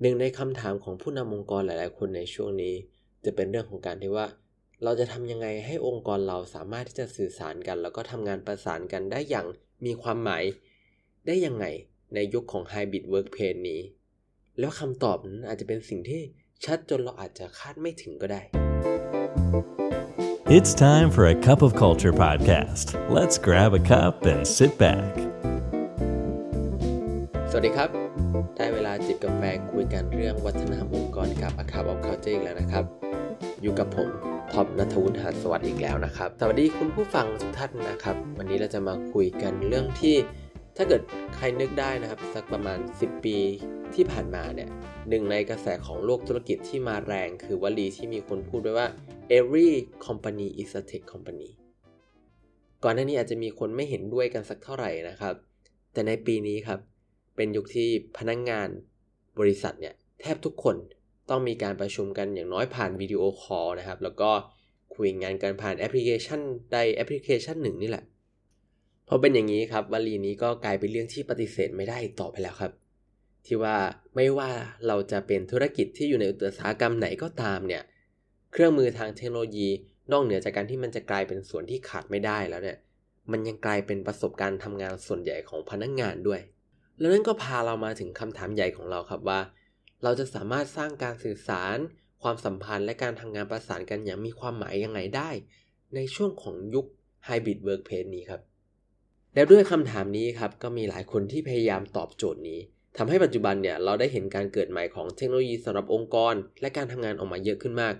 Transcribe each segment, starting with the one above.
หนึ่งในคำถามของผู้นำองค์กรหลายๆ คนในช่วงนี้ จะเป็นเรื่องของการที่ว่า เราจะทำยังไงให้องค์กรเราสามารถที่จะสื่อสารกัน แล้วก็ทำงานประสานกันได้อย่างมีความหมาย ได้ยังไงในยุคของ Hybrid Workplace นี้ แล้วคำตอบนั้นอาจจะเป็นสิ่งที่ชัดจนเราอาจจะคาดไม่ถึงก็ได้ It's time for a cup of culture podcast. Let's grab a cup and sit back. สวัสดีครับ ได้เวลาจิบกาแฟคุยกันเรื่องวัฒนธรรมองค์กรกับ a c u p of Culture อีกแล้วนะครับ อยู่กับผมท็อปนัทวุฒิหาสวัสดิ์อีกแล้วนะครับ สวัสดีคุณผู้ฟังทุกท่านนะครับ วันนี้เราจะมาคุยกันเรื่องที่ ถ้าเกิดใครนึกได้นะครับ สักประมาณ 10 ปีที่ผ่านมาเนี่ยหนึ่งในกระแสของโลกธุรกิจที่มาแรงคือวลีที่มีคนพูดไว้ว่า every company is a tech company ก่อนหน้านี้อาจจะมีคนไม่เห็นด้วยกันสักเท่าไหร่นะครับ แต่ในปีนี้ครับ เป็นยุคที่พนักงานบริษัทเนี่ยแทบทุกคนต้องมีการประชุมกันอย่างน้อยผ่านวิดีโอคอลนะครับ แล้วก็คุยงานกันผ่านแอปพลิเคชันใดแอปพลิเคชันหนึ่งนี่แหละพอเป็นอย่างนี้ครับวลีนี้ก็กลายเป็นเรื่องที่ปฏิเสธไม่ได้ต่อไปแล้วครับ ที่ว่าไม่ว่าเราจะเป็นธุรกิจที่อยู่ในอุตสาหกรรมไหนก็ตามเนี่ยเครื่องมือทางเทคโนโลยี นอกเหนือจากการที่มันจะกลายเป็นส่วนที่ขาดไม่ได้แล้วเนี่ยมันยังกลายเป็นประสบการณ์ทำงานส่วนใหญ่ของพนักงงานด้วย แล้วนั่นก็พาเรามาถึงคำถามใหญ่ของเราครับว่า เราจะสามารถสร้างการสื่อสาร ความสัมพันธ์และการทำงานประสานกันอย่างมีความหมายยังไงได้ ในช่วงของยุค Hybrid Workplace นี้ครับแล้วด้วยคำถามนี้ครับก็มีหลายคนที่พยายามตอบโจทย์นี้ทำให้ปัจจุบันเนี่ยเราได้เห็นการเกิดใหม่ของเทคโนโลยีสำหรับองค์กร และการทำงานออกมาเยอะขึ้นมาก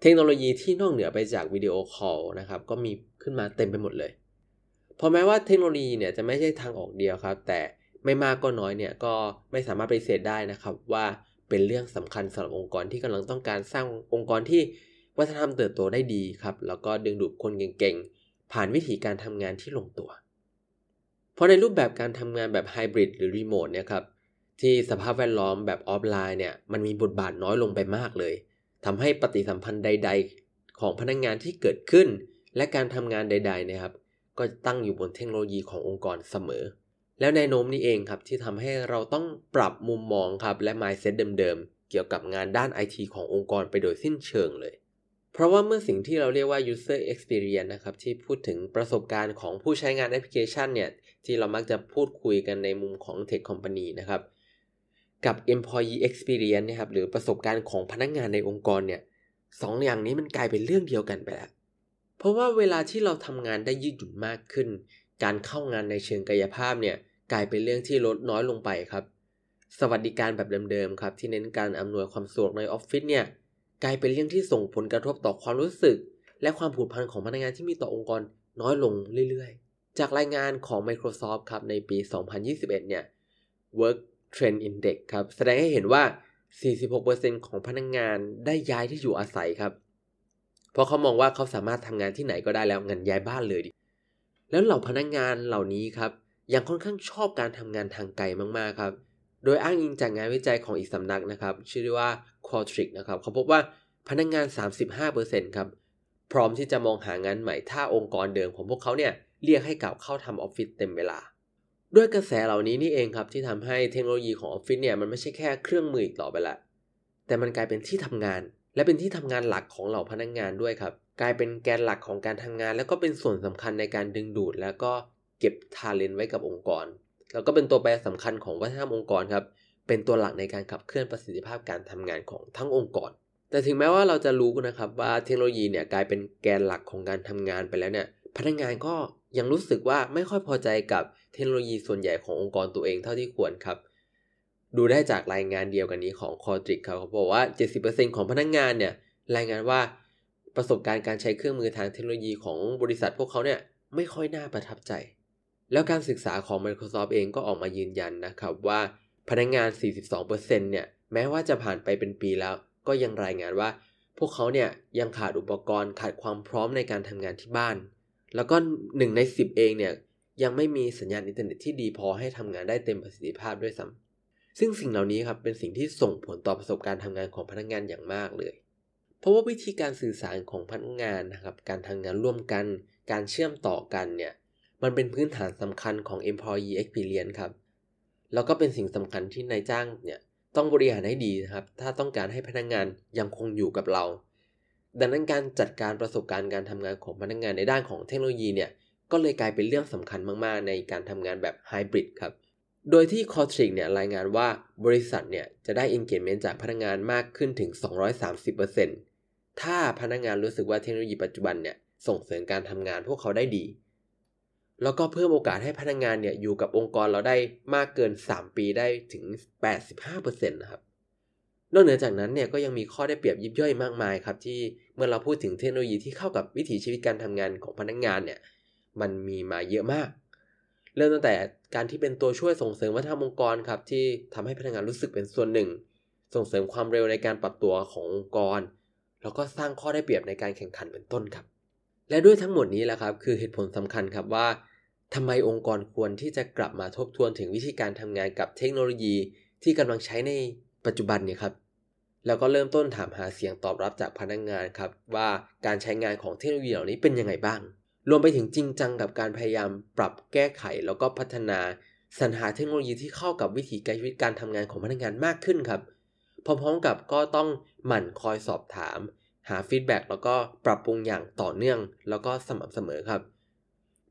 เทคโนโลยีที่นอกเหนือไปจากวิดีโอคอลนะครับก็มีขึ้นมาเต็มไปหมดเลยพอแม้ว่าเทคโนโลยีเนี่ยจะไม่ใช่ทางออกเดียวครับ แต่ ไม่มากก็น้อยเนี่ยก็ไม่สามารถปฏิเสธได้นะครับว่าเป็นเรื่องสำคัญสำหรับองค์กรที่กำลังต้องการสร้างองค์กรที่วัฒนธรรมเติบโตได้ดีครับ แล้วก็ดึงดูดคนเก่งๆ ผ่านวิธีการทำงานที่ลงตัว เพราะในรูปแบบการทำงานแบบไฮบริดหรือรีโมทเนี่ยครับที่สภาพแวดล้อมแบบออฟไลน์เนี่ยมันมีบทบาทน้อยลงไปมากเลยทำให้ปฏิสัมพันธ์ใด ๆ ของพนักงานที่เกิดขึ้น และการทำงานใด ๆ นะครับ ก็ตั้งอยู่บนเทคโนโลยีขององค์กรเสมอ แล้วแนวโน้มนี้เองครับที่ทำให้เราต้องปรับมุมมองครับและ mindset เดิมๆ เกี่ยวกับงานด้าน IT ขององค์กรไปโดยสิ้นเชิงเลย เพราะว่าเมื่อสิ่งที่เราเรียกว่า user experience นะครับที่พูดถึงประสบการณ์ของผู้ใช้งานแอปพลิเคชันเนี่ยที่เรามักจะพูดคุยกันในมุมของ tech company นะครับกับ employee experience นะครับหรือประสบการณ์ของพนักงงานในองค์กรเนี่ยสองอย่างนี้มันกลายเป็นเรื่องเดียวกันไปแล้ว เพราะว่าเวลาที่เราทำงานได้ยืดหยุ่นมากขึ้น การเข้างานในเชิงกายภาพเนี่ย กลายเป็นเรื่องที่ลดน้อยลงไปครับ สวัสดิการแบบเดิมๆครับ ที่เน้นการอำนวยความสะดวกในออฟฟิศเนี่ยกลายเป็นเรื่องที่ส่งผลกระทบต่อความรู้สึก และความผูกพันของพนักงานที่มีต่อองค์กรน้อยลงเรื่อยๆ จากรายงานของ Microsoft ครับในปี 2021 เนี่ย Work Trend Index ครับแสดงให้เห็นว่า 46%ของพนักงงานได้ย้ายที่อยู่อาศัยครับ เพราะเขามองว่าเขาสามารถทำงานที่ไหนก็ได้แล้วงานย้ายบ้านเลยดิแล้วเหล่าพนักงงานเหล่านี้ครับ ยังค่อนข้างชอบการทำงานทางไกลมากๆครับ โดยอ้างอิงจากงานวิจัยของอีกสำนักนะครับ ชื่อว่า Qualtrics นะครับ เขาพบว่าพนักงาน 35%ครับ พร้อมที่จะมองหางานใหม่ถ้าองค์กรเดิมของพวกเขาเนี่ยเรียกให้กลับเข้าทำออฟฟิศเต็มเวลา ด้วยกระแสเหล่านี้นี่เองครับที่ทำให้เทคโนโลยีของออฟฟิศเนี่ยมันไม่ใช่แค่เครื่องมืออีกต่อไปละแต่มันกลายเป็นที่ทำงาน และเป็นที่ทำงานหลักของเหล่าพนักงานด้วยครับกลายเป็นแกนหลักของการทำงาน แล้วก็เป็นส่วนสำคัญในการดึงดูด แล้วก็ เก็บ talent ไว้กับองค์กร แล้วก็เป็นตัวแปรสำคัญของวัฒนธรรมองค์กรครับ เป็นตัวหลักในการขับเคลื่อนประสิทธิภาพการทำงานของทั้งองค์กร แต่ถึงแม้ว่าเราจะรู้นะครับว่าเทคโนโลยีเนี่ยกลายเป็นแกนหลักของการทำงานไปแล้วเนี่ย พนักงานก็ยังรู้สึกว่าไม่ค่อยพอใจกับเทคโนโลยีส่วนใหญ่ขององค์กรตัวเองเท่าที่ควรครับ ดูได้จากรายงานเดียวกันนี้ของคอร์ติกเขาบอกว่า 70%ของพนักงงานเนี่ยรายงานว่าประสบการณ์การใช้เครื่องมือทางเทคโนโลยีของบริษัทพวกเขาเนี่ยไม่ค่อยน่าประทับใจ แล้วการศึกษาของ Microsoft เองก็ออกมายืนยันนะครับว่าพนักงงาน 42%เนี่ยแม้ว่าจะผ่านไปเป็นปีแล้ว ก็ยังรายงานว่า พวกเขาเนี่ยยังขาดอุปกรณ์ขาดความพร้อมในการทำงานที่บ้าน แล้วก็ 1 ใน 10 เองเนี่ยยังไม่มีสัญญาณอินเทอร์เน็ตที่ดีพอให้ทำงานได้เต็มประสิทธิภาพด้วยซ้ำซึ่งสิ่งเหล่านี้ครับเป็นสิ่งที่ส่งผลต่อประสบการณ์ทำงานของพนักงานอย่างมากเลย เพราะว่าวิธีการสื่อสารของพนักงานนะครับการทำงานร่วมกัน การเชื่อมต่อกันเนี่ย มันเป็นพื้นฐานสำคัญของ employee experience ครับ แล้วก็เป็นสิ่งสำคัญที่นายจ้างเนี่ยต้องบริหารให้ดีนะครับ ถ้าต้องการให้พนักงงานยังคงอยู่กับเรา ดังนั้นการจัดการประสบการณ์การทำงานของพนักงงานในด้านของเทคโนโลยีเนี่ย ก็เลยกลายเป็นเรื่องสำคัญมาก ๆ ในการทำงานแบบไฮบริดครับ โดยที่ c o r t r i c เนี่ยรายงานว่าบริษัทเนี่ยจะได้ engagement จากพนักงานมากขึ้นถึง 230%ถ้าพนักงานรู้สึกว่าเทคโนโลยีปัจจุบันเนี่ยส่งเสริมการทำงานพวกเขาได้ดี แล้วก็เพิ่มโอกาสให้พนักงานเนี่ยอยู่กับองค์กรเราได้มากเกิน 3 ปีได้ถึง 85%นะครับนอกเหนือจากนั้นเนี่ยก็ยังมีข้อได้เปรียบยิบย่อยมากมายครับที่เมื่อเราพูดถึงเทคโนโลยีที่เข้ากับวิถีชีวิตการทำงานของพนักงานเนี่ยมันมีมาเยอะมาก เริ่มตั้งแต่การที่เป็นตัวช่วยส่งเสริมวัฒนธรรมองค์กรครับที่ทำให้พนักงานรู้สึกเป็นส่วนหนึ่ง ส่งเสริมความเร็วในการปรับตัวขององค์กร แล้วก็สร้างข้อได้เปรียบในการแข่งขันเป็นต้นครับ และด้วยทั้งหมดนี้แหละครับคือเหตุผลสำคัญครับว่า ทำไมองค์กรควรที่จะกลับมาทบทวนถึงวิธีการทำงานกับเทคโนโลยีที่กำลังใช้ในปัจจุบันเนี่ยครับ แล้วก็เริ่มต้นถามหาเสียงตอบรับจากพนักงงานครับ ว่าการใช้งานของเทคโนโลยีเหล่านี้เป็นยังไงบ้าง รวมไปถึงจริงจังกับการพยายามปรับแก้ไข แล้วก็พัฒนาสรรหาเทคโนโลยีที่เข้ากับวิถีการชีวิตการทำงานของพนักงานมากขึ้นครับพร้อมๆกับก็ต้องหมั่นคอยสอบถาม หา feedback แล้วก็ปรับปรุงอย่างต่อเนื่อง แล้วก็สม่ำเสมอครับ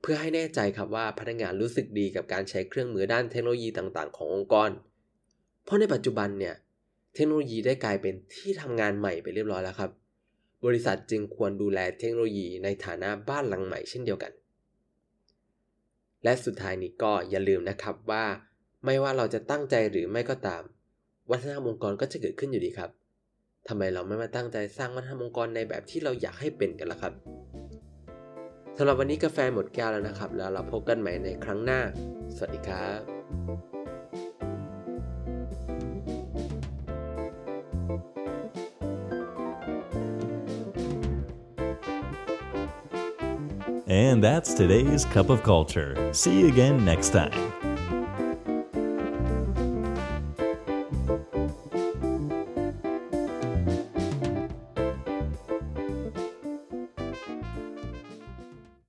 เพื่อให้แน่ใจครับว่าพนักงานรู้สึกดีกับการใช้เครื่องมือด้านเทคโนโลยีต่างๆ ขององค์กร เพราะในปัจจุบันเนี่ยเทคโนโลยีได้กลายเป็นที่ทำงานใหม่ไปเรียบร้อยแล้วครับ บริษัทจึงควรดูแลเทคโนโลยีในฐานะบ้านหลังใหม่เช่นเดียวกัน และสุดท้ายนี้ก็อย่าลืมนะครับว่า ไม่ว่าเราจะตั้งใจหรือไม่ก็ตาม วัฒนธรรมองค์กรก็จะเกิดขึ้นอยู่ดีครับทำไมเราไม่มาตั้งใจสร้างวัฒนธรรมองค์กรในแบบที่เราอยากให้เป็นกันล่ะครับำหรับวันนี้กาแฟหมดแก้วแล้วนะครับ แล้วเราพบกันใหม่ในครั้งหน้า สวัสดีครับ And that's today's Cup of Culture. See you again next time.